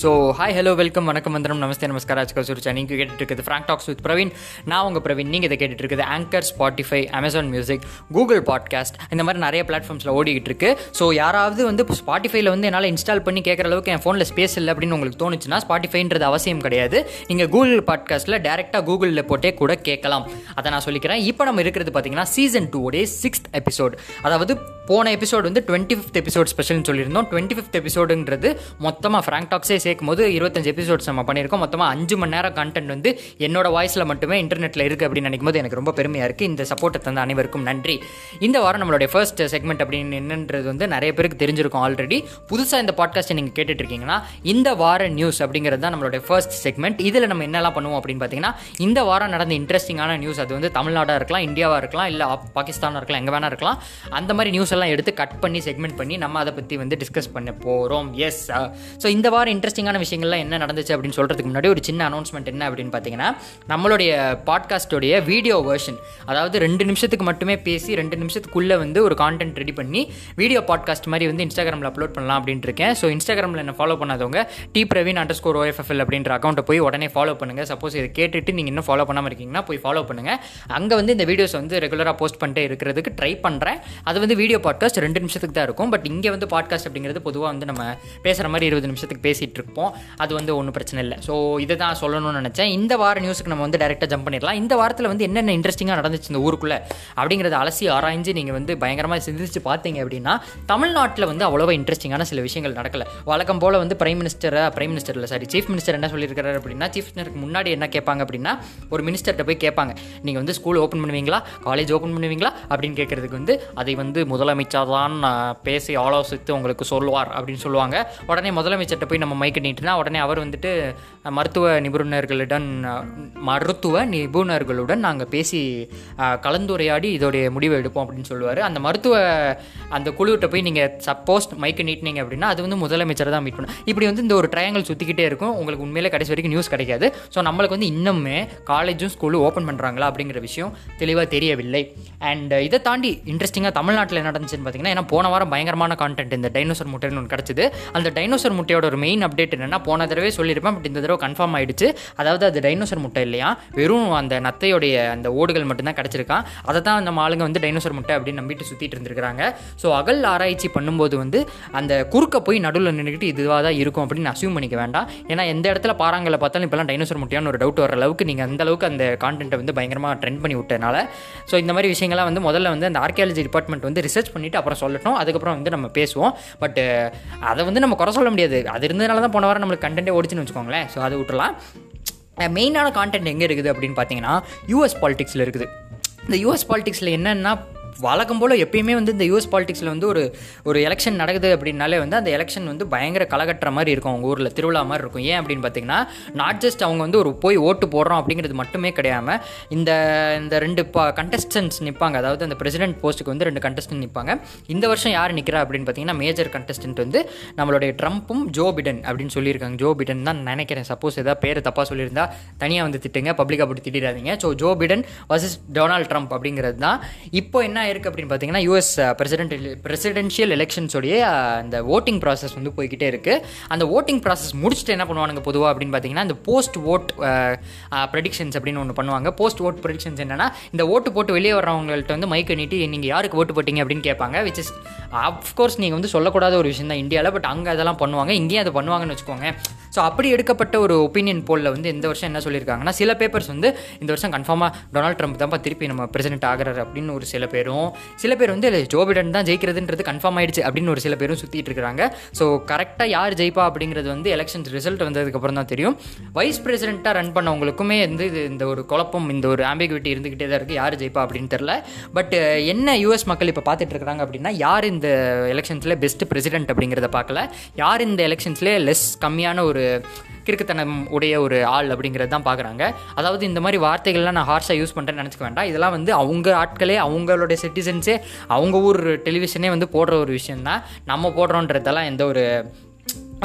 So hi hello welcome வணக்கம் வந்தனம். நமஸ்தே நமஸ்கார். ஆஜ்கல் சுருச்சா நீங்கள் கேட்டுட்டு இருக்குது ஃப்ராங்க் டாக்ஸ் வித் பிரவீன் நான் உங்கள் பிரவீன் நீங்கள் இதை கேட்டுட்டு இருக்குது Anchor Spotify Amazon Music Google podcast இந்த மாதிரி நிறைய பிளாட்ஃபார்ம்ஸில் ஓடிக்கிட்டு இருக்கு ஸோ யாராவது வந்து ஸ்பாட்டிஃபைல வந்து என்னால் இன்ஸ்டால் பண்ணி கேட்குற அளவுக்கு என் ஃபோனில் ஸ்பேஸ் இல்லை அப்படின்னு உங்களுக்கு தோணுச்சுன்னா ஸ்பாட்டிஃபைன்றது அவசியம் கிடையாது. நீங்கள் கூகுள் பாட்காஸ்ட்டில் டேரெக்டாக கூகுளில் போட்டே கூட கேட்கலாம். அதை நான் சொல்லிக்கிறேன். இப்போ நம்ம இருக்கிறது பார்த்தீங்கன்னா season two the sixth episode அதாவது போன எபிசோடு வந்து டுவெண்ட்டி ஃபிஃப்த் எபிசோட் ஸ்பெஷல்னு சொல்லியிருந்தோம். டுவெண்ட்டி ஃபிஃப்த் எபிசோடுன்றது மொத்தமாக ஃப்ராங்க் டாக்ஸே சேர்க்கும் போது இருபத்தஞ்சு எபிசோட்ஸ் நம்ம பண்ணியிருக்கோம். மொத்தமாக அஞ்சு மணி நேரம் கண்டென்ட் வந்து என்னோட வாய்ஸில் மட்டுமே இன்டர்நெட்டில் இருக்குது அப்படின்னு நினைக்கும் போது எனக்கு ரொம்ப பெருமையாக இருக்குது இந்த சப்போர்ட்டை தந்த அனைவருக்கும் நன்றி. இந்த வாரம் நம்மளுடைய ஃபர்ஸ்ட் செக்மெண்ட் அப்படின்னு என்னன்றது வந்து நிறைய பேருக்கு தெரிஞ்சிருக்கும் ஆல்ரெடி புதுசாக இந்த பாட்காஸ்ட்டை நீங்கள் கேட்டுட்டு இருக்கீங்கன்னா இந்த வார நியூஸ் அப்படிங்கிறது தான் நம்மளுடைய ஃபர்ஸ்ட் செக்மெண்ட் இதில் நம்ம என்னெல்லாம் பண்ணுவோம் அப்படின்னு பார்த்தீங்கன்னா இந்த வாரம் நடந்த இன்ட்ரெஸ்டிங்கான நியூஸ் அது வந்து தமிழ்நாடாக இருக்கலாம் இந்தியாவாக இருக்கலாம் இல்லை பாகிஸ்தானாக இருக்கலாம் எங்கே வேணா இருக்கலாம். அந்த மாதிரி நியூஸ் எல்லாம் எடுத்து கட் பண்ணி செக்மெண்ட் பண்ணி நம்ம அதை பற்றி வந்து டிஸ்கஸ் பண்ண போகிறோம் எஸ் ஸோ இந்த வாரம் இன்ட்ரெஸ்ட் இன்ட்ரெஸ்டிங்கான விஷயங்கள்லாம் என்ன நடந்துச்சு அப்படின்னு சொல்கிறதுக்கு முன்னாடி ஒரு சின்ன அனௌன்ஸ்மெண்ட் என்ன அப்படின்னு பார்த்தீங்கன்னா நம்மளுடைய பாட்காஸ்டோடைய வீடியோ வேர்ஷன் அதாவது ரெண்டு நிமிஷத்துக்கு மட்டுமே பேசி ரெண்டு நிமிஷத்துக்குள்ளே வந்து ஒரு கான்டென்ட் ரெடி பண்ணி வீடியோ பாட்காஸ்ட் மாதிரி வந்து இன்ஸ்டாகிராமில் அப்லோட் பண்ணலாம் அப்படின்ட்டு இருக்கேன். ஸோ இன்ஸ்டாகிராமில் என்ன ஃபாலோ பண்ணாதவங்க D Praveen underscore OFL அப்படின்ற அக்கௌண்ட்டை போய் உடனே ஃபாலோ பண்ணுங்கள் சப்போஸ் இதை கேட்டுட்டு நீங்கள் இன்னும் ஃபாலோ பண்ணாமல் இருக்கீங்கன்னா போய் ஃபாலோ பண்ணுங்கள் அங்கே வந்து இந்த வீடியோஸ் வந்து ரெகுலராக போஸ்ட் பண்ணிட்டே இருக்கிறதுக்கு ட்ரை பண்ணுறேன் அது வந்து வீடியோ பாட்காஸ்ட் ரெண்டு நிமிஷத்துக்கு தான் இருக்கும். பட் இங்கே வந்து பாட்காஸ்ட் அப்படிங்கிறது பொதுவாக வந்து நம்ம பேசுகிற மாதிரி இருபது நிமிஷத்துக்கு பேசிகிட்டு இருப்போம். அது வந்து ஒன்றும் பிரச்சனை இல்லை. ஸோ இதை தான் சொல்லணும்னு நினச்சேன். இந்த வார நியூஸுக்கு நம்ம வந்து டேரெக்டாக ஜம்ப் பண்ணிடலாம். இந்த வாரத்தில் வந்து என்னென்ன இன்ட்ரெஸ்டிங்காக நடந்துச்சு இந்த ஊருக்குள்ளே அப்படிங்கிறத அலசி ஆராய்ஞ்சு நீங்கள் வந்து பயங்கரமாக சிந்திச்சு பார்த்தீங்க அப்படின்னா தமிழ்நாட்டில் வந்து அவ்வளோவா இன்ட்ரெஸ்டிங்கான சில விஷயங்கள் நடக்கலை. வழக்கம் போல் வந்து பிரைம் மினிஸ்டர் பிரைம் மினிஸ்டர் இல்லை சாரி சீஃப் மினிஸ்டர் என்ன சொல்லியிருக்காரு அப்படின்னா சீஃப் மினிஸ்டருக்கு முன்னாடி என்ன கேட்பாங்க அப்படின்னா ஒரு மினிஸ்டர்கிட்ட போய் கேட்பாங்க. நீங்கள் வந்து ஸ்கூல் ஓப்பன் பண்ணுவீங்களா? காலேஜ் ஓப்பன் பண்ணுவீங்களா? அப்படின்னு கேட்குறதுக்கு வந்து அதை வந்து முதலமைச்சர் தான் பேசி ஆலோசித்து உங்களுக்கு சொல்லுவார் அப்படின்னு சொல்லுவாங்க. உடனே முதலமைச்சர்கிட்ட போய் நம்ம மைக் மைக்கு உடனே அவர் வந்துட்டு மருத்துவ நிபுணர்களுடன் மருத்துவ நிபுணர்களுடன் நாங்கள் பேசி கலந்துரையாடி இதோடைய முடிவை எடுப்போம் அப்படின்னு சொல்லுவார். அந்த மருத்துவ அந்த குழுவிட்ட போய் நீங்கள் சப்போஸ் மைக்கு நீட்டினீங்க அப்படின்னா அது வந்து முதலமைச்சர் தான் மீட் பண்ணும். இப்படி வந்து இந்த ஒரு ட்ரையாங்கல் சுற்றிக்கிட்டே இருக்கும். உங்களுக்கு உண்மையிலே கடைசி வரைக்கும் நியூஸ் கிடைக்காது. ஸோ நம்மளுக்கு வந்து இன்னுமே காலேஜும் ஸ்கூலும் ஓப்பன் பண்ணுறாங்களா அப்படிங்கிற விஷயம் தெளிவாக தெரியவில்லை. அண்ட் இதை தாண்டி இன்ட்ரெஸ்டிங்காக தமிழ்நாட்டில் என்ன நடந்துச்சுன்னு பார்த்தீங்கன்னா ஏன்னா போன வாரம் பயங்கரமான கான்டென்ட் இந்த டைனோசர் முட்டைன்னு ஒன்று கிடச்சிது. அந்த டைனோசர் முட்டையோட ஒரு மெயின் அப்டேட் என்னென்னா போன தடவை சொல்லியிருப்பேன் பட் இந்த தடவை கன்ஃபார்ம் ஆயிடுச்சு. அதாவது அது டைனோசர் முட்டை இல்லையா? வெறும் அந்த நத்தையோடைய அந்த ஓடுகள் மட்டும்தான் கிடச்சிருக்கான் அதை தான் அந்த ஆளுங்க வந்து டைனோசர் முட்டை அப்படின்னு நம்பிட்டு சுற்றிட்டு இருந்துருக்காங்க ஸோ அகல் ஆராய்ச்சி பண்ணும்போது வந்து அந்த குறுக்க போய் நடுவில் நின்றுக்கிட்டு இதுவாக தான் இருக்கும் அப்படின்னு அசியூம் பண்ணிக்க வேண்டாம். ஏன்னா எந்த இடத்துல பாறாங்களை பார்த்தாலும் இப்போலாம் டைனோசர் முட்டையான்னு ஒரு டவுட் வர அளவுக்கு நீங்கள் அந்த அளவுக்கு அந்த கான்டென்ட்டை வந்து பயங்கரமாக ட்ரெண்ட் பண்ணி விட்டனால ஸோ இந்த மாதிரி விஷயங்கள்லாம் வந்து முதல்ல வந்து அந்த ஆர்கியாலஜி டிபார்ட்மெண்ட் வந்து ரிசர்ச் பண்ணிவிட்டு அப்புறம் சொல்லட்டும். அதுக்கப்புறம் வந்து நம்ம பேசுவோம். பட் அதை வந்து நம்ம குறை சொல்ல முடியாது. அது இருந்ததுனால தான் போன வாரம் நம்மளுக்கு கண்டென்ட்டே ஓடிச்சுன்னு வச்சுக்கோங்களேன். ஸோ அதை விட்டுலாம் மெயினான கான்டென்ட் எங்கே இருக்குது அப்படின்னு பார்த்தீங்கன்னா யூஎஸ் பாலிடிக்ஸில் இருக்குது. இந்த யூஎஸ் பாலிடிக்ஸில் என்னென்னா வழக்கம் போல் எப்பயுமே வந்து இந்த யூஎஸ் பாலிடிக்ஸில் வந்து ஒரு ஒரு எலெக்ஷன் நடக்குது அப்படின்னாலே வந்து அந்த எலெக்ஷன் வந்து பயங்கர கலகட்டுற மாதிரி இருக்கும். அவங்க ஊரில் திருவிழா மாதிரி இருக்கும். ஏன் அப்படின்னு பார்த்தீங்கன்னா நாட் ஜஸ்ட் அவங்க வந்து ஒரு போய் ஓட்டு போடுறோம் அப்படிங்கிறது மட்டுமே கிடையாமல் இந்த இந்த ரெண்டு பா கண்டஸ்டன்ஸ் நிற்பாங்க அதாவது அந்த பிரசிடென்ட் போஸ்ட்டுக்கு வந்து ரெண்டு கண்டஸ்டன்ட் நிற்பாங்க இந்த வருஷம் யார் நிற்கிறா அப்படின்னு பார்த்தீங்கன்னா மேஜர் கண்டஸ்டன்ட் வந்து நம்மளுடைய ட்ரம்ப்பும் ஜோ பிடன் அப்படின்னு சொல்லியிருக்காங்க. ஜோ பிடன் தான் நினைக்கிறேன். சப்போஸ் ஏதாவது பேர் தப்பாக சொல்லியிருந்தா தனியாக வந்து திட்டுங்க பப்ளிக்காக அப்படி திட்டிடாதீங்க. So Joe Biden versus Donald Trump அப்படிங்கிறது தான். இப்போ என்ன என்ன இருக்குது அப்படின்னு பார்த்தீங்கன்னா யூஎஸ் பிரசிடென்ட் பிரசிடென்ஷியல் எலெக்ஷன்ஸோடைய அந்த ஓட்டிங் ப்ராசஸ் வந்து போய்கிட்டே இருக்குது அந்த ஓட்டிங் ப்ராசஸ் முடிச்சுட்டு என்ன பண்ணுவானுங்க பொதுவாக அப்படின்னு பார்த்தீங்கன்னா இந்த போஸ்ட் ஓட் ப்ரெடிக்ஷன்ஸ் அப்படின்னு ஒன்று பண்ணுவாங்க. போஸ்ட் ஓட் ப்ரெடிக்ஷன்ஸ் என்னென்னா இந்த ஓட்டு போட்டு வெளியே வர்றவங்கள்ட்ட வந்து மைக்கை நீட்டி நீங்கள் யாருக்கு ஓட்டு போட்டிங்க? அப்படின்னு கேட்பாங்க விச் இஸ் அஃப்கோர்ஸ் நீங்கள் வந்து சொல்லக்கூடாத ஒரு விஷயம் தான் இந்தியாவில் பட் அங்கே அதெல்லாம் பண்ணுவாங்க. இங்கேயும் அதை பண்ணுவாங்கன்னு வச்சுக்கோங்க. ஸோ அப்படி எடுக்கப்பட்ட ஒரு ஒப்பீனியன் போலில் வந்து இந்த வருஷம் என்ன சொல்லியிருக்காங்கன்னா சில பேப்பர்ஸ் வந்து இந்த வருஷம் கன்ஃபார்மாக டொனால்ட் ட்ரம்ப் தான்ப்பா திருப்பி நம்ம பிரசிடென்ட் ஆகிறார் அப்படின்னு ஒரு சில பேர் பேரும் சில பேர் வந்து ஜோ பிடன் தான் ஜெயிக்கிறதுன்றது கன்ஃபார்ம் ஆயிடுச்சு அப்படின்னு ஒரு சில பேரும் சுற்றிட்டு இருக்காங்க ஸோ கரெக்டாக யார் ஜெயிப்பா அப்படிங்கிறது வந்து எலெக்ஷன்ஸ் ரிசல்ட் வந்ததுக்கப்புறம் தான் தெரியும். வைஸ் பிரசிடென்ட்டாக ரன் பண்ணவங்களுக்குமே வந்து இது இந்த ஒரு குழப்பம் இந்த ஒரு ஆம்பிகுவிட்டி இருந்துக்கிட்டே தான் இருக்குது யார் ஜெயிப்பா அப்படின்னு தெரில பட் என்ன யூஎஸ் மக்கள் இப்போ பார்த்துட்டு இருக்காங்க அப்படின்னா யார் இந்த எலெக்ஷன்ஸில் பெஸ்ட் பிரசிடென்ட் அப்படிங்கிறத பார்க்கல. யார் இந்த எலெக்ஷன்ஸ்லேயே லெஸ் கம்மியான ஒரு கிறுக்குத்தனம் உடைய ஒரு ஆள் அப்படிங்கிறது தான் பார்க்குறாங்க. அதாவது இந்த மாதிரி வார்த்தைகள்லாம் நான் ஹார்ஷாக யூஸ் பண்ணுறேன்னு நினச்சிக்க வேண்டாம். இதெல்லாம் வந்து அவங்க ஆட்களே அவங்களுடைய சிட்டிசன்ஸே அவங்க ஊர் டெலிவிஷனே வந்து போடுற ஒரு விஷயந்தான் நம்ம போடுறோன்றதெல்லாம் எந்த ஒரு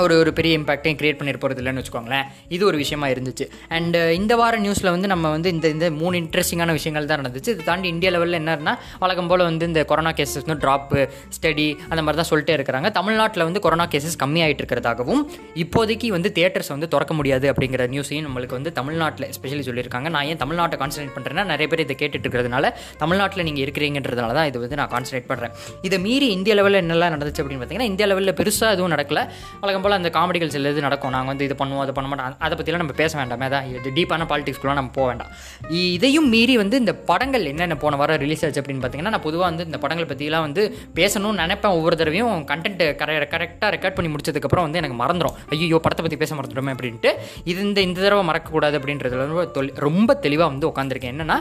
ஒரு ஒரு பெரிய இம்பாக்டையும் கிரியேட் பண்ணிட்டு போகிறது இல்லைன்னு வச்சுக்கோங்களேன். இது ஒரு விஷயமா இருந்துச்சு. அண்டு இந்த வார நியூஸில் வந்து நம்ம வந்து இந்த இந்த மூணு இன்ட்ரெஸ்டிங்கான விஷயங்கள் தான் நடந்துச்சு. இது தாண்டி இந்தியா லெவலில் என்னன்னா வழக்கம் போல் வந்து இந்த கொரோனா கேசஸ் வந்து ட்ராப்பு ஸ்டடி அந்த மாதிரி தான் சொல்லிட்டே இருக்கிறாங்க. தமிழ்நாட்டில் வந்து கொரோனா கேசஸ் கம்மியாகிட்டு இருக்கிறதாகவும் இப்போதைக்கு வந்து தியேட்டர்ஸ் வந்து திறக்க முடியாது அப்படிங்கிற நியூஸையும் நம்மளுக்கு வந்து தமிழ்நாட்டில் எஸ்பெஷலி சொல்லியிருக்காங்க. நான் ஏன் தமிழ்நாட்டை கான்சன்ட்ரேட் பண்ணுறேன்னா நிறைய பேர் இதை கேட்டுட்டு இருக்கிறதுனால தமிழ்நாட்டில் நீங்கள் இருக்கிறீங்கன்றதுனால தான் இது வந்து நான் கான்சன்ட்ரேட் பண்ணுறேன் இதை மீறி இந்திய லெவலில் என்னெல்லாம் நடந்துச்சு அப்படின்னு பார்த்தீங்கன்னா இந்தியா லெவலில் பெருசாக எதுவும் நடக்கல. வழக்கம் போல் அந்த காமெடிகள் சில இது நடக்கும். நாங்கள் வந்து இது பண்ணுவோம் அதை பண்ண மாட்டோம். அதை பற்றிலாம் நம்ம பேச வேண்டாமே. தான் இது டீப்பான பாலிடிக்ஸ்க்குலாம் நம்ம போக வேண்டாம். இதையும் மீறி வந்து இந்த படங்கள் என்னென்ன போன வாரம் ரிலீஸ் ஆச்சு அப்படின்னு பார்த்தீங்கன்னா நான் பொதுவாக வந்து இந்த படங்கள் பற்றிலாம் வந்து பேசணும்னு நினைப்பேன் ஒவ்வொரு தடவையும். கண்டென்ட் கரெ கரெக்டாக ரெக்கார்ட் பண்ணி முடிச்சதுக்கப்புறம் வந்து எனக்கு மறந்துடும் ஐயோ படத்தை பற்றி பேச மறந்துடுமே அப்படின்ட்டு. இது இந்த இந்த தடவை மறக்கக்கூடாது அப்படின்றதுல ரொம்ப ரொம்ப தெளிவாக வந்து உட்காந்துருக்கேன் என்னென்னா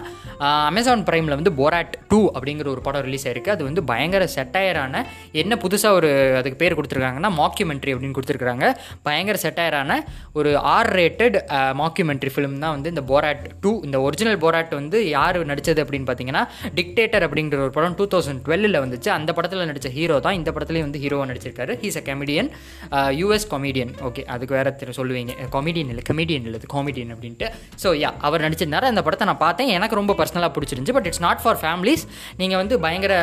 அமேசான் பிரைமில் வந்து போராட் டூ அப்படிங்கிற ஒரு படம் ரிலீஸ் ஆயிருக்கு. அது வந்து பயங்கர செட்டையரான என்ன புதுசாக ஒரு அதுக்கு பேர் கொடுத்துருக்காங்கன்னா மாக்யூமெண்ட்ரி அப்படின்னு கொடுத்துருக்குறாங்க பயங்கர செட்டாயரான ஒரு ஆர் ரேட்டட் மாக்யூமெண்ட்ரி ஃபிலிம் தான் வந்து இந்த போராட் டூ இந்த ஒரிஜினல் போராட் வந்து யார் நடித்தது அப்படின்னு பார்த்தீங்கன்னா டிக்டேட்டர் அப்படிங்கிற ஒரு படம் டூ தௌசண்ட் டுவெல்லில் வந்துச்சு. அந்த படத்தில் நடித்த ஹீரோ தான் இந்த படத்துலேயும் வந்து ஹீரோவாக நடிச்சிருக்காரு. He's a comedian US comedian okay அதுக்கு வேற திரு சொல்லுவீங்க. காமெடியன் இல்லை கமெடியன் இல்லை காமெடியன் அப்படின்ட்டு. ஸோ யா அவர் நடிச்சிருந்தார். அந்த படத்தை நான் பார்த்தேன். எனக்கு ரொம்ப பர்சனலாக பிடிச்சிருந்துச்சு. But it's not for families நீங்கள் வந்து பயங்கர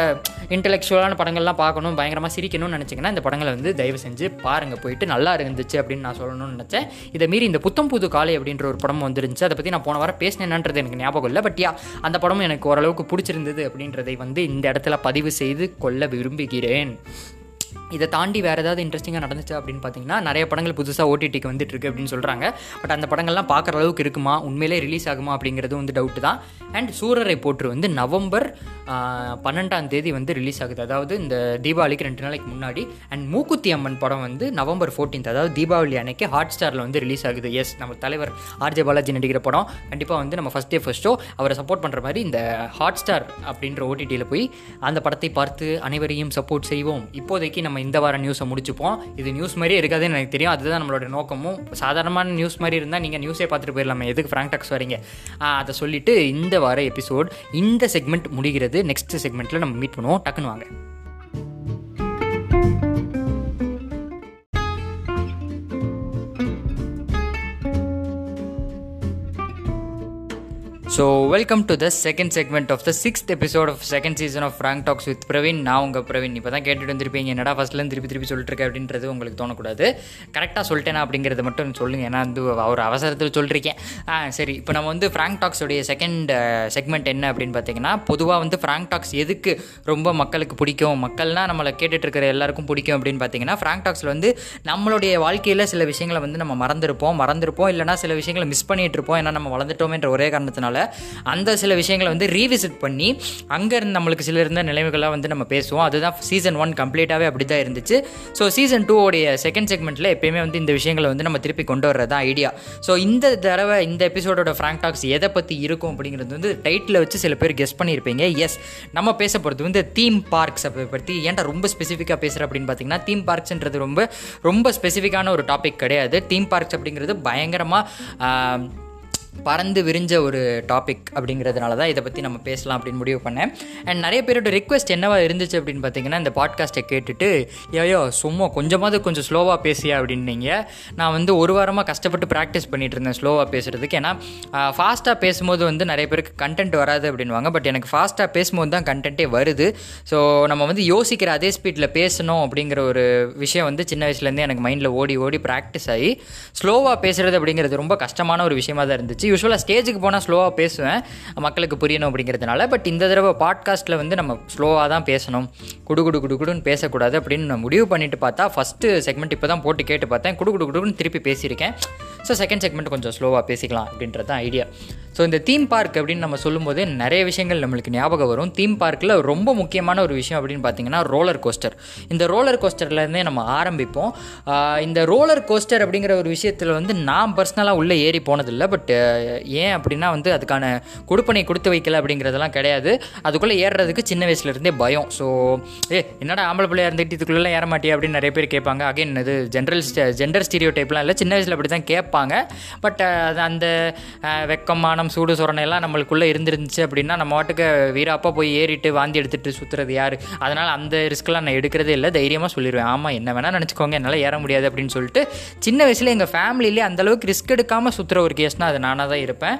இன்டெலெக்சுவலான படங்கள்லாம் பார்க்கணும் பயங்கரமாக சிரிக்கணும்னு நினச்சிங்கன்னா இந்த படங்களை வந்து தயவு செஞ்சு பாருங்கள் போயிட்டு நல்லா இருந்துச்சு அப்படின்னு நான் சொல்லணும்னு நினச்சேன். இதை மீறி இந்த புத்தம் புது காலை அப்படின்ற ஒரு படம் வந்துருந்துச்சு. அதை பற்றி நான் போன வாரம் பேசினேன்ன்றது எனக்கு ஞாபகம் இல்லை. பட் யா அந்த படமும் எனக்கு ஓரளவுக்கு பிடிச்சிருந்தது அப்படின்றதை வந்து இந்த இடத்துல பதிவு செய்து கொள்ள விரும்புகிறேன். இதை தாண்டி வேறு ஏதாவது இன்ட்ரெஸ்டிங்காக நடந்துச்சு அப்படின்னு பார்த்தீங்கன்னா நிறைய படங்கள் புதுசாக ஓடிடிக்கு வந்துட்டு இருக்கு அப்படின்னு சொல்கிறாங்க பட் அந்த படங்கள்லாம் பார்க்குற அளவுக்கு இருக்குமா? உண்மையிலே ரிலீஸ் ஆகுமா அப்படிங்கிறது வந்து டவுட்டு தான். அண்ட் சூரரை போற்று வந்து நவம்பர் பன்னெண்டாம் தேதி வந்து ரிலீஸ் ஆகுது. அதாவது இந்த தீபாவளிக்கு ரெண்டு நாளைக்கு முன்னாடி. அண்ட் மூக்குத்தி அம்மன் படம் வந்து நவம்பர் 14th அதாவது தீபாவளி அன்னைக்கு ஹாட் ஸ்டாரில் வந்து ரிலீஸ் ஆகுது. எஸ் நம்ம தலைவர் ஆர்ஜே பாலாஜி நடிக்கிற படம். கண்டிப்பாக வந்து நம்ம ஃபஸ்ட் டே ஃபர்ஸ்ட் ஷோ அவரை சப்போர்ட் பண்ணுற மாதிரி இந்த ஹாட் ஸ்டார் அப்படின்ற ஓடிடியில் போய் அந்த படத்தை பார்த்து அனைவரையும் சப்போர்ட் செய்வோம். இப்போதைக்கு நம்ம இந்த வார நியூஸை முடிச்சுப்போம். இது நியூஸ் மாதிரியே இருக்காதுன்னு எனக்கு தெரியும். அதுதான் நம்மளோட நோக்கமும். சாதாரணமான நியூஸ் மாதிரி இருந்தால் நீங்கள் நியூஸே பார்த்துட்டு போயிடலாமே. எதுக்கு ஃப்ராங்க் டாக்ஸ் வரீங்க? அதை சொல்லிட்டு இந்த வார எபிசோட் இந்த செக்மெண்ட் முடிகிறது. நெக்ஸ்ட் செக்மெண்ட்டில் நம்ம மீட் பண்ணுவோம். டக்குன்னு வாங்க. So welcome to the second segment of the sixth episode of second season of Frank Talks with Praveen நான் உங்கள் பிரவீன் இப்போ தான் கேட்டுட்டு வந்திருப்பீங்க. என்னடா ஃபஸ்ட்லேருந்து திருப்பி திருப்பி சொல்லிட்டுருக்கேன் அப்படின்றது உங்களுக்கு தோணக்கூடாது. கரெக்டாக சொல்லிட்டேனா அப்படிங்கிறத மட்டும் சொல்லுங்கள் ஏன்னா வந்து ஒரு அவசரத்தில் சொல்லிருக்கேன். ஆ சரி. இப்போ நம்ம வந்து ஃப்ராங்க் டாக்ஸோடைய செகண்ட் செக்மெண்ட் என்ன அப்படின்னு பார்த்தீங்கன்னா பொதுவாக வந்து ஃப்ராங்க் டாக்ஸ் எதுக்கு ரொம்ப மக்களுக்கு பிடிக்கும்? மக்கள்னால் நம்மளை கேட்டுட்டு இருக்கிற எல்லாருக்கும் பிடிக்கும் அப்படின்னு பார்த்தீங்கன்னா ஃப்ராங்க் டாக்ஸில் வந்து நம்மளுடைய வாழ்க்கையில் சில விஷயங்களை வந்து நம்ம மறந்துருப்போம் மறந்துருப்போம். இல்லைனா சில விஷயங்களை மிஸ் பண்ணிகிட்டு இருப்போம் ஏன்னா நம்ம வளர்ந்துட்டோமேன்ற ஒரே காரணத்தினால அந்த சில விஷயங்களை வந்து ரீவிசிட் பண்ணி அங்கே இருந்து நம்மளுக்கு சில இருந்த நிலைமைகள்லாம் வந்து நம்ம பேசுவோம். அதுதான் சீசன் ஒன் கம்ப்ளீட்டாகவே அப்படி தான் இருந்துச்சு. ஸோ சீசன் டூ உடைய செகண்ட் செக்மெண்ட்டில் எப்பயுமே வந்து இந்த விஷயங்களை வந்து நம்ம திருப்பி கொண்டு வர்றது தான் ஐடியா ஸோ இந்த தடவை இந்த எபிசோடோட ஃப்ராங்க் டாக்ஸ் எதை பற்றி இருக்கும் அப்படிங்கிறது வந்து டைட்டில் வச்சு சில பேர் கெஸ் பண்ணியிருப்பீங்க. எஸ் நம்ம பேச போகிறது வந்து தீம் பார்க்ஸ் பற்றி ஏன்டா ரொம்ப ஸ்பெசிஃபிக்காக பேசுகிற அப்படின்னு பார்த்தீங்கன்னா தீம் பார்க்ஸ்ன்றது ரொம்ப ரொம்ப ஸ்பெசிஃபிக்கான ஒரு டாபிக் கிடையாது. தீம் பார்க்ஸ் அப்படிங்கிறது பயங்கரமாக பறந்து விரிஞ்ச ஒரு டாபிக் அப்படிங்கிறதுனால தான் இதை பற்றி நம்ம பேசலாம் அப்படின்னு முடிவு பண்ணேன். அண்ட் நிறைய பேரோட ரிக்வெஸ்ட் என்னவா இருந்துச்சு அப்படின்னு பார்த்தீங்கன்னா இந்த பாட்காஸ்ட்டை கேட்டுட்டு ஐயோ சும்மா கொஞ்சமாவது கொஞ்சம் ஸ்லோவாக பேசியா? அப்படின்னீங்க. நான் வந்து ஒரு வாரமாக கஷ்டப்பட்டு ப்ராக்டிஸ் பண்ணிட்டு இருந்தேன் ஸ்லோவாக பேசுகிறதுக்கு ஏன்னா ஃபாஸ்ட்டாக பேசும்போது வந்து நிறைய பேருக்கு கண்டென்ட் வராது அப்படின்வாங்க பட் எனக்கு ஃபாஸ்ட்டாக பேசும்போது தான் கண்டென்ட்டே வருது. ஸோ நம்ம வந்து யோசிக்கிற அதே ஸ்பீடில் பேசணும் அப்படிங்கிற ஒரு விஷயம் வந்து சின்ன வயசுலேருந்தே எனக்கு மைண்டில் ஓடி ஓடி ப்ராக்டிஸ் ஆகி ஸ்லோவாக பேசுகிறது அப்படிங்கிறது ரொம்ப கஷ்டமான ஒரு விஷயமா தான் இருந்துச்சு. யூஸ்வலாக ஸ்டேஜுக்கு போனால் ஸ்லோவாக பேசுவேன். மக்களுக்கு புரியணும் அப்படிங்கிறதுனால. பட் இந்த தடவை பாட்காஸ்ட்டில் வந்து நம்ம ஸ்லோவாக தான் பேசணும். குடு குடு குடு குடுன்னு பேசக்கூடாது அப்படின்னு நான் முடிவு பண்ணிட்டு பார்த்தா ஃபஸ்ட்டு செக்மெண்ட் இப்போ தான் போட்டு கேட்டு பார்த்தேன். குடு குடு குடுன்னு திருப்பி பேசியிருக்கேன். ஸோ செகண்ட் செக்மெண்ட் கொஞ்சம் ஸ்லோவாக பேசிக்கலாம் அப்படின்றது தான் ஐடியா ஸோ இந்த தீம் பார்க் அப்படின்னு நம்ம சொல்லும்போது நிறைய விஷயங்கள் நம்மளுக்கு ஞாபகம் வரும். தீம் பார்க்கில் ரொம்ப முக்கியமான ஒரு விஷயம் அப்படின்னு பார்த்தீங்கன்னா ரோலர் கோஸ்டர் இந்த ரோலர் கோஸ்டர்லேருந்தே நம்ம ஆரம்பிப்போம். இந்த ரோலர் கோஸ்டர் அப்படிங்கிற ஒரு விஷயத்தில் வந்து நான் பர்சனலாக உள்ளே ஏறி போனதில்லை. பட் ஏன் அப்படின்னா வந்து அதுக்கான கொடுப்பனை கொடுத்து வைக்கல அப்படிங்கிறதெல்லாம் கிடையாது. அதுக்குள்ளே ஏறுறதுக்கு சின்ன வயசுலேருந்தே பயம். ஸோ ஏ என்னடா ஆம்பளை பிள்ளையா இருந்துட்டு இதுக்குள்ளே ஏற மாட்டியா அப்படின்னு நிறைய பேர் கேட்பாங்க. அகைன் இது ஜென்ரல் ஜெண்டர் ஸ்டீரியோ டைப்லாம் இல்லை சின்ன வயசில் அப்படி தான் கேட்பாங்க பட் அது அந்த வெக்கமானம் சூடு சொரணை எல்லாம் நம்மளுக்குள்ளே இருந்துருந்துச்சு அப்படின்னா நம்ம வாட்டுக்கு வீராப்பா போய் ஏறிட்டு வாந்தி எடுத்துகிட்டு சுற்றுறது யார்? அதனால் அந்த ரிஸ்க்கெலாம் நான் எடுக்கிறதே இல்லை தைரியமாக சொல்லிடுவேன் ஆமாம் என்ன வேணால் நினச்சிக்கோங்க என்னால் ஏற முடியாது அப்படின்னு சொல்லிட்டு சின்ன வயசில் எங்கள் ஃபேமிலியிலே அந்தளவுக்கு ரிஸ்க் எடுக்காமல் சுற்றுற ஒரு கேஸ்னால் அது. நானாக தான் இருப்பேன்.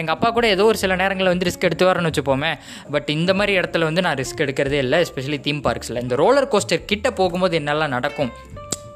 எங்கள் அப்பா கூட ஏதோ ஒரு சில நேரங்களில் வந்து ரிஸ்க் எடுத்து வரேன்னு வச்சுப்போமே. பட் இந்த மாதிரி இடத்துல வந்து நான் ரிஸ்க் எடுக்கிறதே இல்லை எஸ்பெஷலி தீம் பார்க்ஸில் இந்த ரோலர் கோஸ்டர் கிட்ட போகும்போது என்னெல்லாம் நடக்கும்?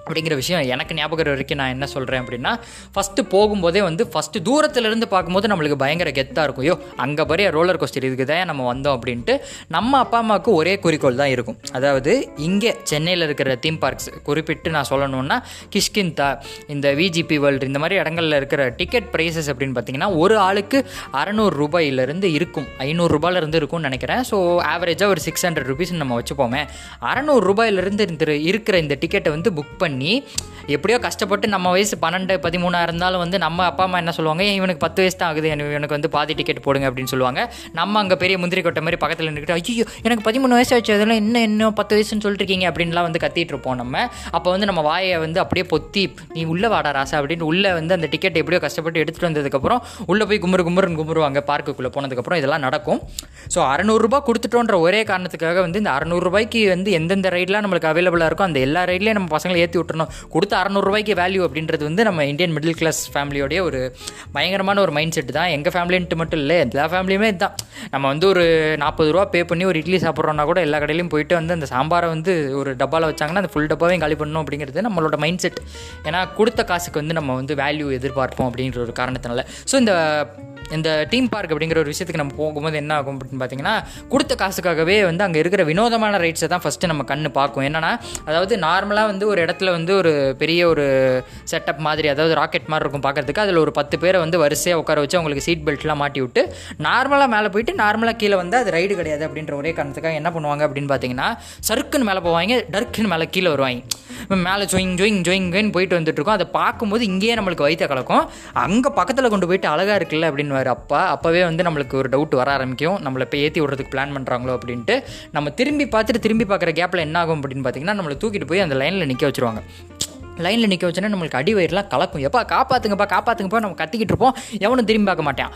அப்படிங்கிற விஷயம் எனக்கு ஞாபகம் வரைக்கும் நான் என்ன சொல்கிறேன் அப்படின்னா ஃபஸ்ட்டு போகும்போதே வந்து ஃபஸ்ட்டு தூரத்துலேருந்து பார்க்கும்போது நம்மளுக்கு பயங்கர கெத்தாக இருக்கும். ஐயோ அங்கே பெரிய ரோலர் கோஸ்டர் இதுக்கு தான் நம்ம வந்தோம் அப்படின்ட்டு நம்ம அப்பா அம்மாவுக்கு ஒரே குறிக்கோள் தான் இருக்கும். அதாவது இங்கே சென்னையில் இருக்கிற தீம் பார்க்ஸ் குறிப்பிட்டு நான் சொல்லணும்னா கிஷ்கிந்தா இந்த விஜிபி வேர்ல்டு இந்த மாதிரி இடங்களில் இருக்கிற டிக்கெட் ப்ரைஸஸ் அப்படின்னு பார்த்தீங்கன்னா ஒரு ஆளுக்கு அறநூறு ரூபாயிலிருந்து இருக்கும். ஐநூறுரூபாயிலிருந்து இருக்கும்னு நினைக்கிறேன். ஸோ ஆவரேஜாக ஒரு சிக்ஸ் ஹண்ட்ரட் ருபீஸ் நம்ம வச்சுப்போமே. அறநூறு ரூபாயிலிருந்து இந்த இருக்கிற இந்த டிக்கெட்டை வந்து புக் பண்ணி எப்படியோ கஷ்டப்பட்டு நம்ம வயசு பன்னெண்டு பதிமூணாக இருந்தாலும் வந்து நம்ம அப்பா அம்மா என்ன சொல்லுவாங்க? இவனுக்கு பத்து வயசு தான் ஆகுது. எனக்கு இவனுக்கு வந்து பாதி டிக்கெட் போடுங்க அப்படின்னு சொல்லுவாங்க. நம்ம அங்கே பெரிய முந்திரி கொட்டை மாதிரி பக்கத்தில் நின்றுக்கிட்டு ஐயோ எனக்கு பதிமூணு வயசு ஆச்சு. அதெல்லாம் என்ன இன்னும் பத்து வயசுன்னு சொல்லிட்டு இருக்கீங்க? அப்படின்லாம் வந்து கத்திட்டு இருப்போம் நம்ம. அப்போ வந்து நம்ம வாயை வந்து அப்படியே பொத்தி நீ உள்ளே வாடா ராசா அப்படின்னு உள்ளே வந்து அந்த டிக்கெட் எப்படியோ கஷ்டப்பட்டு எடுத்துகிட்டு வந்ததுக்கப்புறம் உள்ளே போய் கும்புறு கும்புறுன்னு கும்புருவாங்க பார்க்குக்குள்ளே போனதுக்கப்புறம் இதெல்லாம் நடக்கும். ஸோ அறநூறுரூபா கொடுத்துட்டோன்ற ஒரே காரணத்துக்காக வந்து இந்த அறநூறுபாய்க்கு வந்து எந்தெந்த ரைட்லாம் நம்மளுக்கு அவைலபிளாக இருக்கோ அந்த எல்லா ரைட்லேயும் நம்ம பசங்களை ஏற்றி விட்டுறணும். கொடுத்த அறநூறுபாய்க்கு வேல்யூ அப்படின்றது வந்து நம்ம இந்தியன் மிடில் கிளாஸ் ஃபேமிலியோடைய ஒரு பயங்கரமான ஒரு மைண்ட் செட் தான். எங்கள் ஃபேமிலின்ட்டு மட்டும் இல்லை எல்லா ஃபேமிலியுமே இதுதான் நம்ம வந்து ஒரு நாற்பது ரூபா பே பண்ணி ஒரு இட்லி சாப்பிட்றோன்னா கூட எல்லா கடையிலையும் போயிட்டு வந்து அந்த சாம்பாரை வந்து ஒரு டப்பாவில் வச்சாங்கன்னா அந்த ஃபுல் டப்பாவையும் காலி பண்ணணும் அப்படிங்கிறது நம்மளோட மைண்ட் செட் ஏன்னா கொடுத்த காசுக்கு வந்து நம்ம வந்து வேல்யூ எதிர்பார்ப்போம் அப்படிங்கிற ஒரு காரணத்தினால. ஸோ இந்த இந்த டீம் பார்க் அப்படிங்கிற ஒரு விஷயத்துக்கு நம்ம போகும்போது என்ன ஆகும் அப்படின்னு பார்த்தீங்கன்னா கொடுத்த காசுக்காகவே வந்து அங்கே இருக்கிற வினோதமான ரைட்ஸை தான் ஃபஸ்ட்டு நம்ம கண்ணு பார்க்கும். என்னன்னா அதாவது நார்மலாக வந்து ஒரு இடத்துல வந்து ஒரு பெரிய ஒரு செட்டப் மாதிரி அதாவது ராக்கெட் மாதிரி இருக்கும் பார்க்கறதுக்கு. அதில் ஒரு பத்து பேரை வந்து வரிசையாக உட்கார வச்சு அவங்களுக்கு சீட் பெல்ட்லாம் மாட்டி விட்டு நார்மலாக மேலே போயிட்டு நார்மலாக கீழே வந்து அது ரைடு கிடையாது அப்படின்ற ஒரே காரணத்துக்காக என்ன பண்ணுவாங்க அப்படின்னு பார்த்தீங்கன்னா சருக்குன்னு மேலே போவாங்க டர்க்குன்னு மேலே கீழே வருவாங்க. மேலே ஜொயிங் ஜொயிங் ஜொயிங்கன்னு போயிட்டு வந்துட்டு இருக்கோம். அதை பார்க்கும்போது இங்கேயே நம்மளுக்கு வயிற்ற கலக்கும். அங்கே பக்கத்தில் கொண்டு போயிட்டு அழகாக இருக்குல்ல அப்படின்னு அப்பா அப்போவே வந்து நம்மளுக்கு ஒரு டவுட் வர ஆரம்பிக்கும். நம்மளை இப்போ ஏற்றி விடுறதுக்கு பிளான் பண்ணுறாங்களோ அப்படின்ட்டு. நம்ம திரும்பி பார்த்துட்டு திரும்பி பார்க்குற கேப்பில் என்ன ஆகும் அப்படின்னு பார்த்தீங்கன்னா நம்மளை தூக்கிட்டு போய் அந்த லைனில் நிற்க வச்சுருவாங்க. லைனில் நிற்க வச்சோன்னா நம்மளுக்கு அடி வயிறுலாம் கலக்கும். எப்பா காப்பாற்றுங்கப்பா காப்பாற்றுங்கப்பா நம்ம கத்திக்கிட்டு இருப்போம். எவனும் திரும்பி பார்க்க மாட்டான்.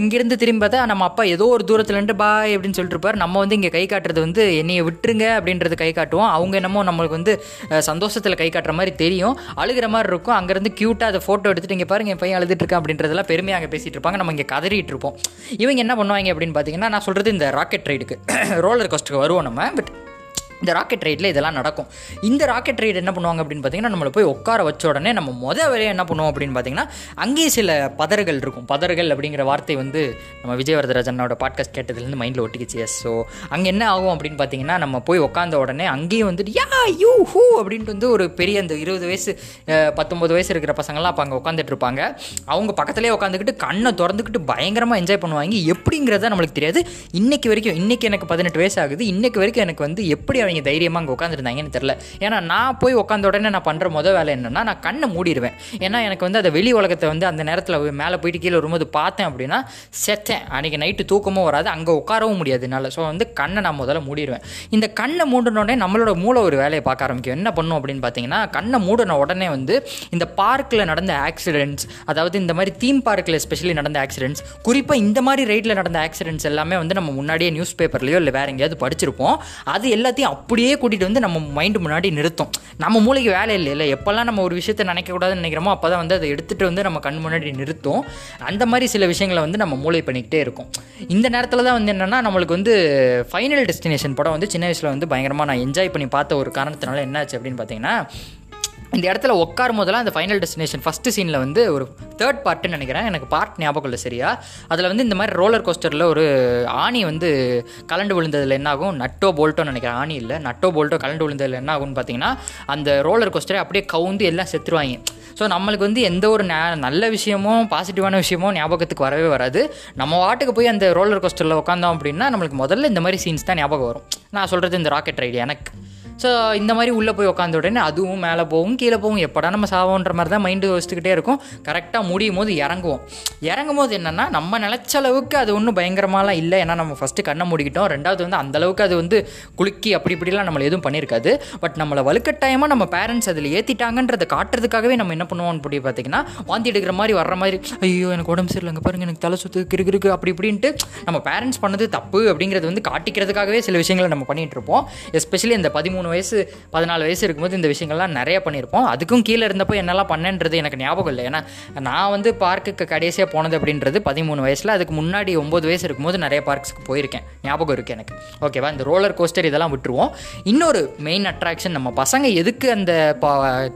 இங்கேருந்து திரும்பி பார்த்தா நம்ம அப்பா ஏதோ ஒரு தூரத்துலேருந்து பாய் அப்படின்னு சொல்லிட்டு இருப்பார். நம்ம வந்து இங்கே கை காட்டுறது வந்து என்னையை விட்டுருங்க அப்படின்றது கை காட்டுவோம். அவங்க என்னமோ நம்மளுக்கு வந்து சந்தோஷத்தில் கை காட்டுற மாதிரி தெரியும். அழுகிற மாதிரி இருக்கும். அங்கேருந்து க்யூட்டாக அதை ஃபோட்டோ எடுத்துட்டு இங்கே பாருங்க என் பையன் அழுதுட்டு இருக்கான் அப்படின்றதெல்லாம் பெருமையாக அங்கே பேசிகிட்டு இருப்பாங்க. நம்ம இங்கே கதறிட்டு இருப்போம். இவங்க என்ன பண்ணுவாங்க அப்படின்னு பார்த்தீங்கன்னா நான் சொல்கிறது இந்த ராக்கெட் ரைடுக்கு ரோலர் கோஸ்ட்டுக்கு வருவோம் நம்ம. பட் இந்த ராக்கெட் ரைடில் இதெல்லாம் நடக்கும். இந்த ராக்கெட் ரைடு என்ன பண்ணுவாங்க அப்படின்னு பார்த்தீங்கன்னா நம்மளை போய் உட்கார வச்ச உடனே நம்ம முத வேலையை என்ன பண்ணுவோம் அப்படின்னு பார்த்தீங்கன்னா அங்கேயே சில பதறுகள் இருக்கும். பதறுகள் அப்படிங்கிற வார்த்தை வந்து நம்ம விஜய் வரதராஜனோட பாட்காஸ்ட் கேட்டதுலேருந்து மைண்டில் ஒட்டிக்கிச்சு. எஸ் ஸோ அங்கே என்ன ஆகும் அப்படின்னு பார்த்தீங்கன்னா நம்ம போய் உட்காந்த உடனே அங்கேயும் வந்துட்டு யா யூ ஹூ அப்படின்ட்டு வந்து ஒரு பெரிய அந்த இருபது வயசு பத்தொம்பது வயசு இருக்கிற பசங்கள்லாம் அப்போ அங்கே உட்காந்துட்டு இருப்பாங்க. அவங்க பக்கத்துலேயே உட்காந்துக்கிட்டு கண்ணை திறந்துக்கிட்டு பயங்கரமாக என்ஜாய் பண்ணுவாங்க. எப்படிங்கிறத நம்மளுக்கு தெரியாது. இன்னைக்கு வரைக்கும் இன்னைக்கு எனக்கு பதினெட்டு வயசு ஆகுது. இன்னைக்கு வரைக்கும் எனக்கு வந்து எப்படி அவங்க தைரியமாக அங்கே உட்காந்துருந்தாங்கன்னு தெரில ஏன்னா நான் போய் உட்காந்த உடனே நான் பண்ணுற முதல் வேலை என்னென்னா நான் கண்ணை மூடிடுவேன் ஏன்னா எனக்கு வந்து அந்த வெளி உலகத்தை வந்து அந்த நேரத்தில் மேலே போயிட்டு கீழே வரும்போது பார்த்தேன் அப்படின்னா செத்தேன். அன்றைக்கி நைட்டு தூக்கமும் வராது அங்கே உட்காரவும் முடியாது என்னால். ஸோ வந்து கண்ணை நான் முதல்ல மூடிடுவேன் இந்த கண்ணை மூடினோடனே நம்மளோட மூளை ஒரு வேலையை பார்க்க ஆரம்பிக்கும். என்ன பண்ணும் அப்படின்னு பார்த்தீங்கன்னா கண்ணை மூடின உடனே வந்து இந்த பார்க்கில் நடந்த ஆக்சிடென்ட்ஸ் அதாவது இந்த மாதிரி தீம் பார்க்கில் எஸ்பெஷலி நடந்த ஆக்சிடென்ட்ஸ் குறிப்பாக இந்த மாதிரி ரைட்டில் நடந்த ஆக்சிடென்ட்ஸ் எல்லாமே வந்து நம்ம முன்னாடியே நியூஸ் பேப்பர்லையோ இல்லை வேறு எங்கேயாவது படிச்சிருப்போம். அது எல்லாத்தையும் அப்படியே கூட்டிகிட்டு வந்து நம்ம மைண்டு முன்னாடி நிறுத்தும். நம்ம மூளைக்கு வேலை இல்லை இல்லை எப்போல்லாம் நம்ம ஒரு விஷயத்தை நினைக்கக்கூடாதுன்னு நினைக்கிறோமோ அப்போ தான் வந்து அதை எடுத்துகிட்டு வந்து நம்ம கண் முன்னாடி நிறுத்தும். அந்த மாதிரி சில விஷயங்களை வந்து நம்ம மூளை பண்ணிக்கிட்டே இருக்கும். இந்த நேரத்தில் தான் வந்து என்னென்னா நம்மளுக்கு வந்து ஃபைனல் டெஸ்டினேஷன் படம் வந்து சின்ன வயசில் வந்து பயங்கரமாக நான் என்ஜாய் பண்ணி பார்த்த ஒரு காரணத்தினால என்னாச்சு அப்படின்னு பார்த்தீங்கன்னா இந்த இடத்துல உட்காரும் போதெல்லாம் அந்த ஃபைனல் டெஸ்டினேஷன் ஃபஸ்ட்டு சீனில் வந்து ஒரு தேர்ட் பார்ட்டுன்னு நினைக்கிறேன். எனக்கு பார்ட் ஞாபகம் இல்லை சரியா? அதில் வந்து இந்த மாதிரி ரோலர் கோஸ்டரில் ஒரு ஆணி வந்து கலண்டு விழுந்ததில் என்ன ஆகும்? நட்டோ போல்ட்டோன்னு நினைக்கிறேன். ஆணி இல்லை நட்டோ போல்ட்டோ கலண்டு விழுந்ததில் என்ன ஆகும்னு பார்த்தீங்கன்னா அந்த ரோலர் கோஸ்டரை அப்படியே கவுந்து எல்லாம் செத்துருவாங்க. ஸோ நம்மளுக்கு வந்து எந்த ஒரு நல்ல விஷயமும் பாசிட்டிவான விஷயமும் ஞாபகத்துக்கு வரவே வராது. நம்ம வாட்டுக்கு போய் அந்த ரோலர் கோஸ்டரில் உட்காந்தோம் அப்படின்னா நம்மளுக்கு முதல்ல இந்த மாதிரி சீன்ஸ் தான் ஞாபகம் வரும். நான் சொல்கிறது இந்த ராக்கெட் ரைடு எனக்கு. ஸோ இந்த மாதிரி உள்ளே போய் உட்காந்த உடனே அதுவும் மேலே போகும் கீழே போகும் எப்படா நம்ம சாவோன்ற மாதிரி தான் மைண்டு யோசிச்சுக்கிட்டே இருக்கும். கரெக்டாக முடியும் போது இறங்குவோம். இறங்கும் போது என்னென்னா நம்ம நினச்ச அளவுக்கு அது ஒன்றும் பயங்கரமாலாம் இல்லை. ஏன்னா நம்ம ஃபஸ்ட்டு கண்ணை மூடிக்கிட்டோம். ரெண்டாவது வந்து அந்தளவுக்கு அது வந்து குலுக்கி அப்படி இப்படிலாம் நம்மளை எதுவும் பண்ணியிருக்காது. பட் நம்மளை வலுக்கட்டாயமாக நம்ம பேரண்ட்ஸ் அதில் ஏற்றிட்டாங்கன்றதை காட்டுறதுக்காகவே நம்ம என்ன பண்ணுவோம் அப்படி பார்த்தீங்கன்னா வாந்தி எடுக்கிற மாதிரி வர்ற மாதிரி ஐயோ எனக்கு உடம்பு சரியில்லைங்க பாருங்கள் எனக்கு தலை சுத்து கிருக்கு கிருக்கு அப்படி இப்படின்ட்டு நம்ம பேரண்ட்ஸ் பண்ணது தப்பு அப்படிங்கிறது வந்து காட்டிக்கிறதுக்காகவே சில விஷயங்களை நம்ம பண்ணிகிட்டு இருப்போம். எஸ்பெஷலி இந்த பதிமூணு வயசு பதினாலு வயசு இருக்கும்போது இந்த விஷயங்கள்லாம் நிறைய பண்ணியிருப்போம். அதுக்கும் கீழே இருந்தப்போ என்னெல்லாம் பண்ணேன்றது எனக்கு ஞாபகம் இல்லை. ஏன்னா நான் வந்து பார்க்குக்கு கடைசியாக போனது அப்படின்றது பதிமூணு வயசில். அதுக்கு முன்னாடி ஒம்பது வயசு இருக்கும்போது நிறைய பார்க்ஸ்க்கு போயிருக்கேன். ஞாபகம் இருக்குது எனக்கு. ஓகேவா இந்த ரோலர் கோஸ்டர் இதெல்லாம் விட்டுருவோம். இன்னொரு மெயின் அட்ராக்ஷன் நம்ம பசங்க எதுக்கு அந்த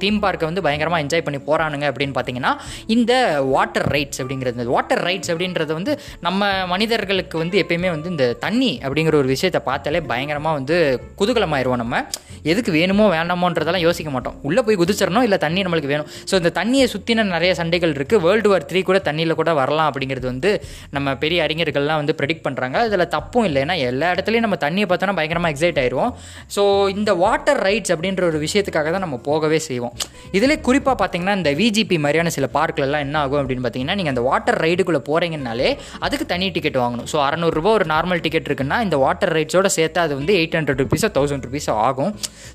தீம் பார்க்கை வந்து பயங்கரமாக என்ஜாய் பண்ணி போகிறானுங்க அப்படின்னு பார்த்தீங்கன்னா இந்த வாட்டர் ரைட்ஸ் அப்படிங்கிறது. வாட்டர் ரைட்ஸ் அப்படின்றது வந்து நம்ம மனிதர்களுக்கு வந்து எப்பயுமே வந்து இந்த தண்ணி அப்படிங்கிற ஒரு விஷயத்தை பார்த்தாலே பயங்கரமாக வந்து குதூகலமாயிருவோம் நம்ம. எதுக்கு வேணுமோ வேண்டாமோன்றதெல்லாம் யோசிக்க மாட்டோம். உள்ளே போய் குதிச்சிடணும் இல்லை தண்ணி நம்மளுக்கு வேணும். ஸோ இந்த தண்ணியை சுற்றின நிறைய சண்டைகள் இருக்குது வேர்ல்டு வார் த்ரீ கூட தண்ணியில் கூட வரலாம் அப்படிங்கிறது வந்து நம்ம பெரிய அறிஞர்கள்லாம் வந்து ப்ரெடிக்ட் பண்ணுறாங்க அதில் தப்பும் இல்லை ஏன்னா எல்லா இடத்துலையும் நம்ம தண்ணியை பார்த்தோன்னா பயங்கரமாக எக்ஸைட் ஆயிடுவோம் ஸோ இந்த வாட்டர் ரைட்ஸ் அப்படின்ற ஒரு விஷயத்துக்காக தான் நம்ம போகவே செய்வோம். இதில் குறிப்பாக பார்த்தீங்கன்னா இந்த விஜிபி மாதிரியான சில பார்க்கிலலாம் என்ன ஆகும் அப்படின்னு பார்த்தீங்கன்னா நீங்கள் அந்த வாட்டர் ரைடுக்குள்ளே போகிறீங்கனாலே அதுக்கு தனி டிக்கெட் வாங்கணும். ஸோ அறநூறுரூபா ஒரு நார்மல் டிக்கெட் இருக்குன்னா இந்த வாட்டர் ரைட்ஸோட சேர்த்து அது வந்து எயிட் ஹண்ட்ரட் ருபீஸோ தௌசண்ட் ருபீஸோ ஆகும்.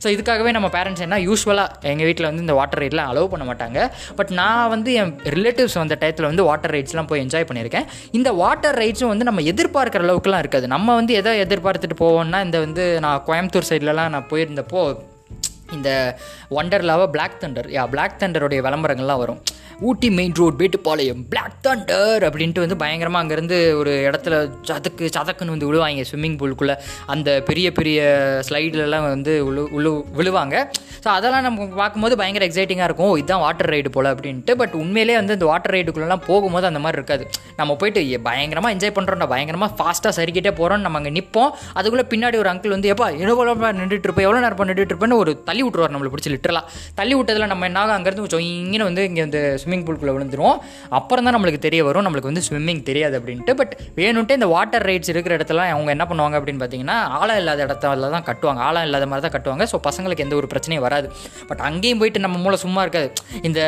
ஸோ இதுக்காகவே நம்ம பேரண்ட்ஸ் என்ன யூஸ்வலாக எங்கள் வீட்டில் வந்து இந்த வாட்டர் ரைட்லாம் அலோவ் பண்ண மாட்டாங்க. பட் நான் வந்து என் ரிலேட்டிவ்ஸ் வந்த டயத்தில் வந்து வாட்டர் ரைட்ஸ்லாம் போய் என்ஜாய் பண்ணியிருக்கேன். இந்த வாட்டர் ரைட்ஸும் வந்து நம்ம எதிர்பார்க்குற அளவுக்குலாம் இருக்காது. நம்ம வந்து எதை எதிர்பார்த்துட்டு போவோம்னா இந்த வந்து நான் கோயம்புத்தூர் சைட்லலாம் நான் போயிருந்தப்போ இந்த ஒண்டர்லாவை பிளாக் தண்டர் யா பிளாக் தண்டருடைய விளம்பரங்கள்லாம் வரும். Ooty main road Mettupalayam Black Thunder அப்படின்ட்டு வந்து பயங்கரமாக அங்கேருந்து ஒரு இடத்துல சதக்கு சதக்குன்னு வந்து விழுவாங்க ஸ்விம்மிங் பூலுக்குள்ளே அந்த பெரிய பெரிய ஸ்லைட்லலாம் வந்து விழு விழு விழுவாங்க. ஸோ அதெல்லாம் நம்ம பார்க்கும்போது பயங்கர எக்ஸைட்டிங்காக இருக்கும். இதுதான் வாட்டர் ரைடு போல் அப்படின்ட்டு. பட் உண்மையிலே வந்து இந்த வாட்டர் ரைடுக்குள்ளெல்லாம் போகும்போது அந்த மாதிரி இருக்காது. நம்ம போயிட்டு பயங்கரமாக என்ஜாய் பண்ணுறோம்டா பயங்கரமாக ஃபாஸ்ட்டாக சரிக்கிட்டே போகிறோம் நம்ம அங்கே நிற்போம் அதுக்குள்ளே பின்னாடி ஒரு அங்கிள் வந்து எப்பா எவ்வளோ நின்றுட்டு இருப்போம் எவ்வளோ நேரம் நின்றுட்டு இருப்பேன்னு? ஒரு தள்ளி விட்டுருவார் நம்மளை பிடிச்சி லிட்டரலாக தள்ளி விட்டதில் நம்ம என்ன ஆகும் அங்கேருந்து இங்கே வந்து இங்கே இந்த ஸ்விம்மிங் பூல்குள்ளே விழுந்துருவோம். அப்புறம் தான் நம்மளுக்கு தெரிய வரும். நம்மளுக்கு வந்து ஸ்விம்மிங் தெரியாது அப்படின்ட்டு. பட் வேணும்ட்டு இந்த வாட்டர் ரைட்ஸ் இருக்கிற இடத்துல அவங்க என்ன பண்ணுவாங்க அப்படின்னு பார்த்தீங்கன்னா ஆழம் இல்லாத இடத்துல தான் கட்டுவாங்க. ஆழம் இல்லாத மாதிரி தான் கட்டுவாங்க. ஸோ பசங்களுக்கு எந்த ஒரு பிரச்சனையும் வராது. பட் அங்கேயும் போயிட்டு நம்ம மூளை சும்மா இருக்காது. இந்த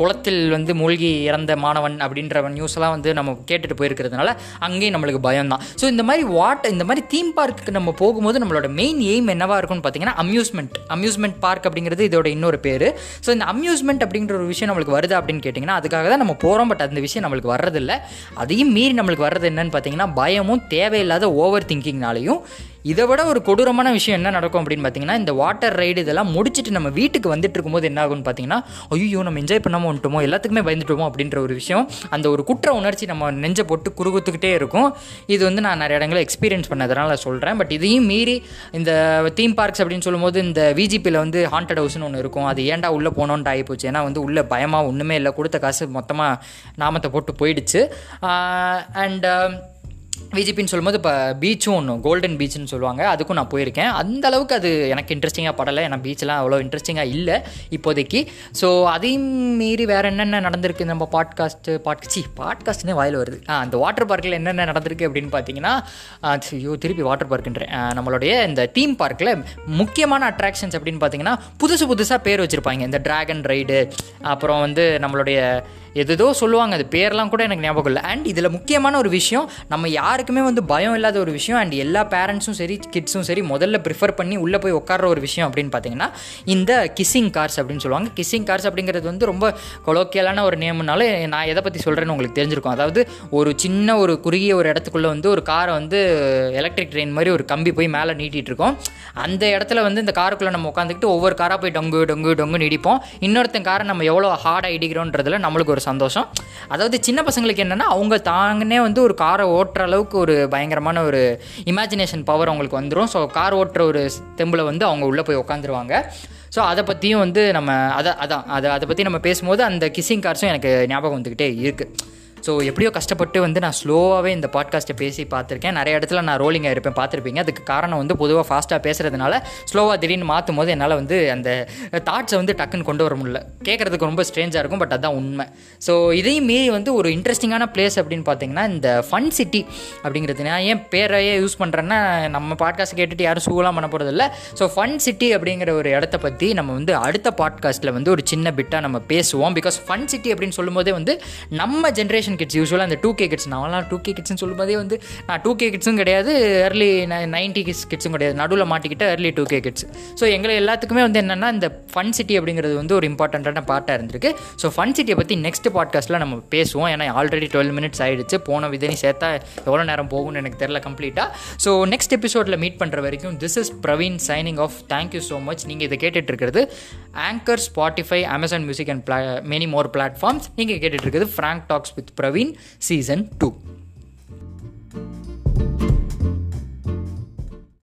குளத்தில் வந்து மூழ்கி இறந்த மாணவன் அப்படின்ற நியூஸ்லாம் வந்து நம்ம கேட்டுட்டு போயிருக்கிறதுனால அங்கேயும் நம்மளுக்கு பயம் தான். ஸோ இந்த மாதிரி வாட்டர் இந்த மாதிரி தீம் பார்க்குக்கு நம்ம போகும்போது நம்மளோட மெயின் எய்ம் என்னவா இருக்கும்னு பார்த்தீங்கன்னா அம்யூஸ்மெண்ட் அம்யூஸ்மெண்ட் பார்க் அப்படிங்கிறது இதோட இன்னொரு பேர். ஸோ இந்த அம்யூஸ்மெண்ட் அப்படிங்கிற ஒரு விஷயம் நம்மளுக்கு வருது அப்படின்னு கேட்டிங்கன்னா அதுக்காக தான் நம்ம போகிறோம் பட் அந்த விஷயம் நம்மளுக்கு வர்றதில்ல. அதையும் மீறி நம்மளுக்கு வர்றது என்னன்னு பார்த்தீங்கன்னா பயமும் தேவையில்லாத ஓவர் திங்கிங்னாலையும் இதை விட ஒரு கொடூரமான விஷயம் என்ன நடக்கும் அப்படின்னு பார்த்தீங்கன்னா இந்த வாட்டர் ரைடு இதெல்லாம் முடிச்சுட்டு நம்ம வீட்டுக்கு வந்துட்டு இருக்கும்போது என்ன ஆகும்னு பார்த்தீங்கன்னா ஐயோ நம்ம என்ஜாய் பண்ணாமல் வந்துட்டோமோ எல்லாத்துக்குமே பயந்துட்டோமோ அப்படின்ற ஒரு விஷயம் அந்த ஒரு குற்ற உணர்ச்சி நம்ம நெஞ்சை போட்டு குறுகுத்துக்கிட்டே இருக்கும். இது வந்து நான் நிறைய இடங்களில் எக்ஸ்பீரியன்ஸ் பண்ணதுனால சொல்கிறேன் பட் இதையும் மீறி இந்த தீம் பார்க்ஸ் அப்படின்னு சொல்லும்போது இந்த விஜிபியில் வந்து ஹாண்டட் ஹவுஸ்னு ஒன்று இருக்கும். அது ஏன்டா உள்ளே போனோன்ட்டு ஆகிப்போச்சு. ஏன்னா வந்து உள்ளே பயமாக ஒன்றுமே இல்லை. கொடுத்த காசு மொத்தமாக நாமத்தை போட்டு போயிடுச்சு. அண்ட் விஜிபின்னு சொல்லும்போது இப்போ பீச்சும் ஒன்று கோல்டன் பீச்னு சொல்லுவாங்க. அதுக்கும் நான் போயிருக்கேன். அந்த அளவுக்கு அது எனக்கு இன்ட்ரெஸ்டிங்காக படலை. ஏன்னா பீச்செலாம் அவ்வளோ இன்ட்ரெஸ்டிங்காக இல்லை இப்போதைக்கு. ஸோ அதையும் மீறி வேறு என்னென்ன நடந்திருக்கு? நம்ம பாட்காஸ்ட்டு பாட் சி பாட்காஸ்ட்னே வாயில் வருது. அந்த வாட்டர் பார்க்கில் என்னென்ன நடந்திருக்கு அப்படின்னு பார்த்தீங்கன்னா ஐயோ திருப்பி வாட்டர் பார்க்குன்றேன் நம்மளுடைய இந்த தீம் பார்க்கில் முக்கியமான அட்ராக்ஷன்ஸ் அப்படின்னு பார்த்தீங்கன்னா புதுசு புதுசாக பேர் வச்சுருப்பாங்க. இந்த ட்ராகன் ரைடு அப்புறம் வந்து நம்மளுடைய எதுதோ சொல்லுவாங்க. அது பேர்லாம் கூட எனக்கு ஞாபகம் இல்லை. அண்ட் இதில் முக்கியமான ஒரு விஷயம் நம்ம யார் யாருக்குமே வந்து பயம் இல்லாத ஒரு விஷயம் அண்ட் எல்லா பேரண்ட்ஸும் சரி கிட்ஸும் சரி முதல்ல ப்ரிஃபர் பண்ணி உள்ளே போய் உட்கார்ற ஒரு விஷயம் அப்படின்னு பார்த்தீங்கன்னா இந்த கிஸ்ஸிங் கார்ஸ் அப்படின்னு சொல்லுவாங்க. கிஸ்ஸிங் கார்ஸ் அப்படிங்கிறது வந்து ரொம்ப கொலோக்கியலான ஒரு நேம்னால நான் எதை பற்றி சொல்கிறேன்னு உங்களுக்கு தெரிஞ்சிருக்கும். அதாவது ஒரு சின்ன ஒரு குறுகிய ஒரு இடத்துக்குள்ளே வந்து ஒரு காரை வந்து எலக்ட்ரிக் ட்ரெயின் மாதிரி ஒரு கம்பி போய் மேலே நீட்டிகிட்டு இருக்கோம். அந்த இடத்துல வந்து இந்த காருக்குள்ளே நம்ம உட்காந்துக்கிட்டு ஒவ்வொரு காராக போய் டொங்கு டொங்கு டொங்கு இடிப்போம். இன்னொருத்தன் காரை நம்ம எவ்வளோ ஹார்டாக இடிக்கிறோன்றதுல நம்மளுக்கு ஒரு சந்தோஷம். அதாவது சின்ன பசங்களுக்கு என்னென்னா அவங்க தாங்கனே வந்து ஒரு காரை ஓட்டுற அளவுக்கு ஒரு பயங்கரமான ஒரு இமேஜினேஷன் பவர் அவங்களுக்கு வந்துடும் ஸோ கார் ஓட்டுற ஒரு தெம்பில் வந்து அவங்க உள்ளே போய் உட்காந்துருவாங்க ஸோ அதை பற்றியும் வந்து நம்ம அதை அதான் அதை அதை பற்றி நம்ம பேசும்போது அந்த கிஸ்ஸிங் கார்ஸும் எனக்கு ஞாபகம் வந்துக்கிட்டே இருக்குது ஸோ எப்படியோ கஷ்டப்பட்டு வந்து நான் ஸ்லோவாகவே இந்த பாட்காஸ்ட்டை பேசி பார்த்துருக்கேன். நிறைய இடத்துல நான் ரோலிங்காக இருப்பேன் பார்த்துருப்பீங்க. அதுக்கு காரணம் வந்து பொதுவாக ஃபாஸ்ட்டாக பேசுகிறதுனால ஸ்லோவாக திடீர்னு மாற்றும் போது என்னால் வந்து அந்த தாட்ஸை வந்து டக்குன்னு கொண்டு வர முடியல. கேட்குறதுக்கு ரொம்ப ஸ்ட்ரேஞ்சாக இருக்கும் பட் அதுதான் உண்மை. ஸோ இதையும் மீறி வந்து ஒரு இன்ட்ரெஸ்டிங்கான பிளேஸ் அப்படின்னு பார்த்தீங்கன்னா இந்த ஃபன் சிட்டி அப்படிங்கிறது. நான் ஏன் பேரையே யூஸ் பண்ணுறேன்னா நம்ம பாட்காஸ்ட் கேட்டுட்டு யாரும் சூலாம் பண்ண போகிறதில்ல ஸோ ஃபன் சிட்டி அப்படிங்கிற ஒரு இடத்த பற்றி நம்ம வந்து அடுத்த பாட்காஸ்ட்டில் வந்து ஒரு சின்ன பிட்டாக நம்ம பேசுவோம். பிகாஸ் ஃபன் சிட்டி அப்படின்னு சொல்லும்போதே வந்து நம்ம ஜென்ரேஷன் கிட்ஸ் யூஸ்வலாக அந்த டூ கே கிட்ஸ் நான்லாம் டூ கே கிட்ஸ்னு சொல்லும்போதே வந்து நான் டூ கே கிட்ஸும் கிடையாது ஏர்லி நைன்டி கிட்ஸ் கிட்ஸும் கிடையாது. நடுவில் மாட்டிக்கிட்ட early two K kids so எங்களை எல்லாத்துக்குமே வந்து என்னென்னா இந்த ஃபன் சிட்டி அப்படிங்கிறது வந்து ஒரு இம்பார்ட்டண்ட்டான பார்ட்டாக இருந்திருக்கு. ஸோ ஃபன் சிட்டியை பற்றி நெக்ஸ்ட் பாட்காஸ்ட்டில் நம்ம பேசுவோம். ஏன்னா ஆல்ரெடி டுவெல் மினிட்ஸ் ஆகிடுச்சு போன விதனி சேர்த்தா எவ்வளோ நேரம் போகும்னு எனக்கு தெரில கம்ப்ளீட்டாக ஸோ நெக்ஸ்ட் எபிசோடில் மீட் பண்ணுற வரைக்கும் this is Praveen signing off thank you so much நீங்கள் இதை கேட்டுட்ருக்கிறது Anchor Spotify Amazon Music and blah many more platforms நீங்கள் கேட்டுட்டு இருக்கிறது Frank Talks with Praveen season two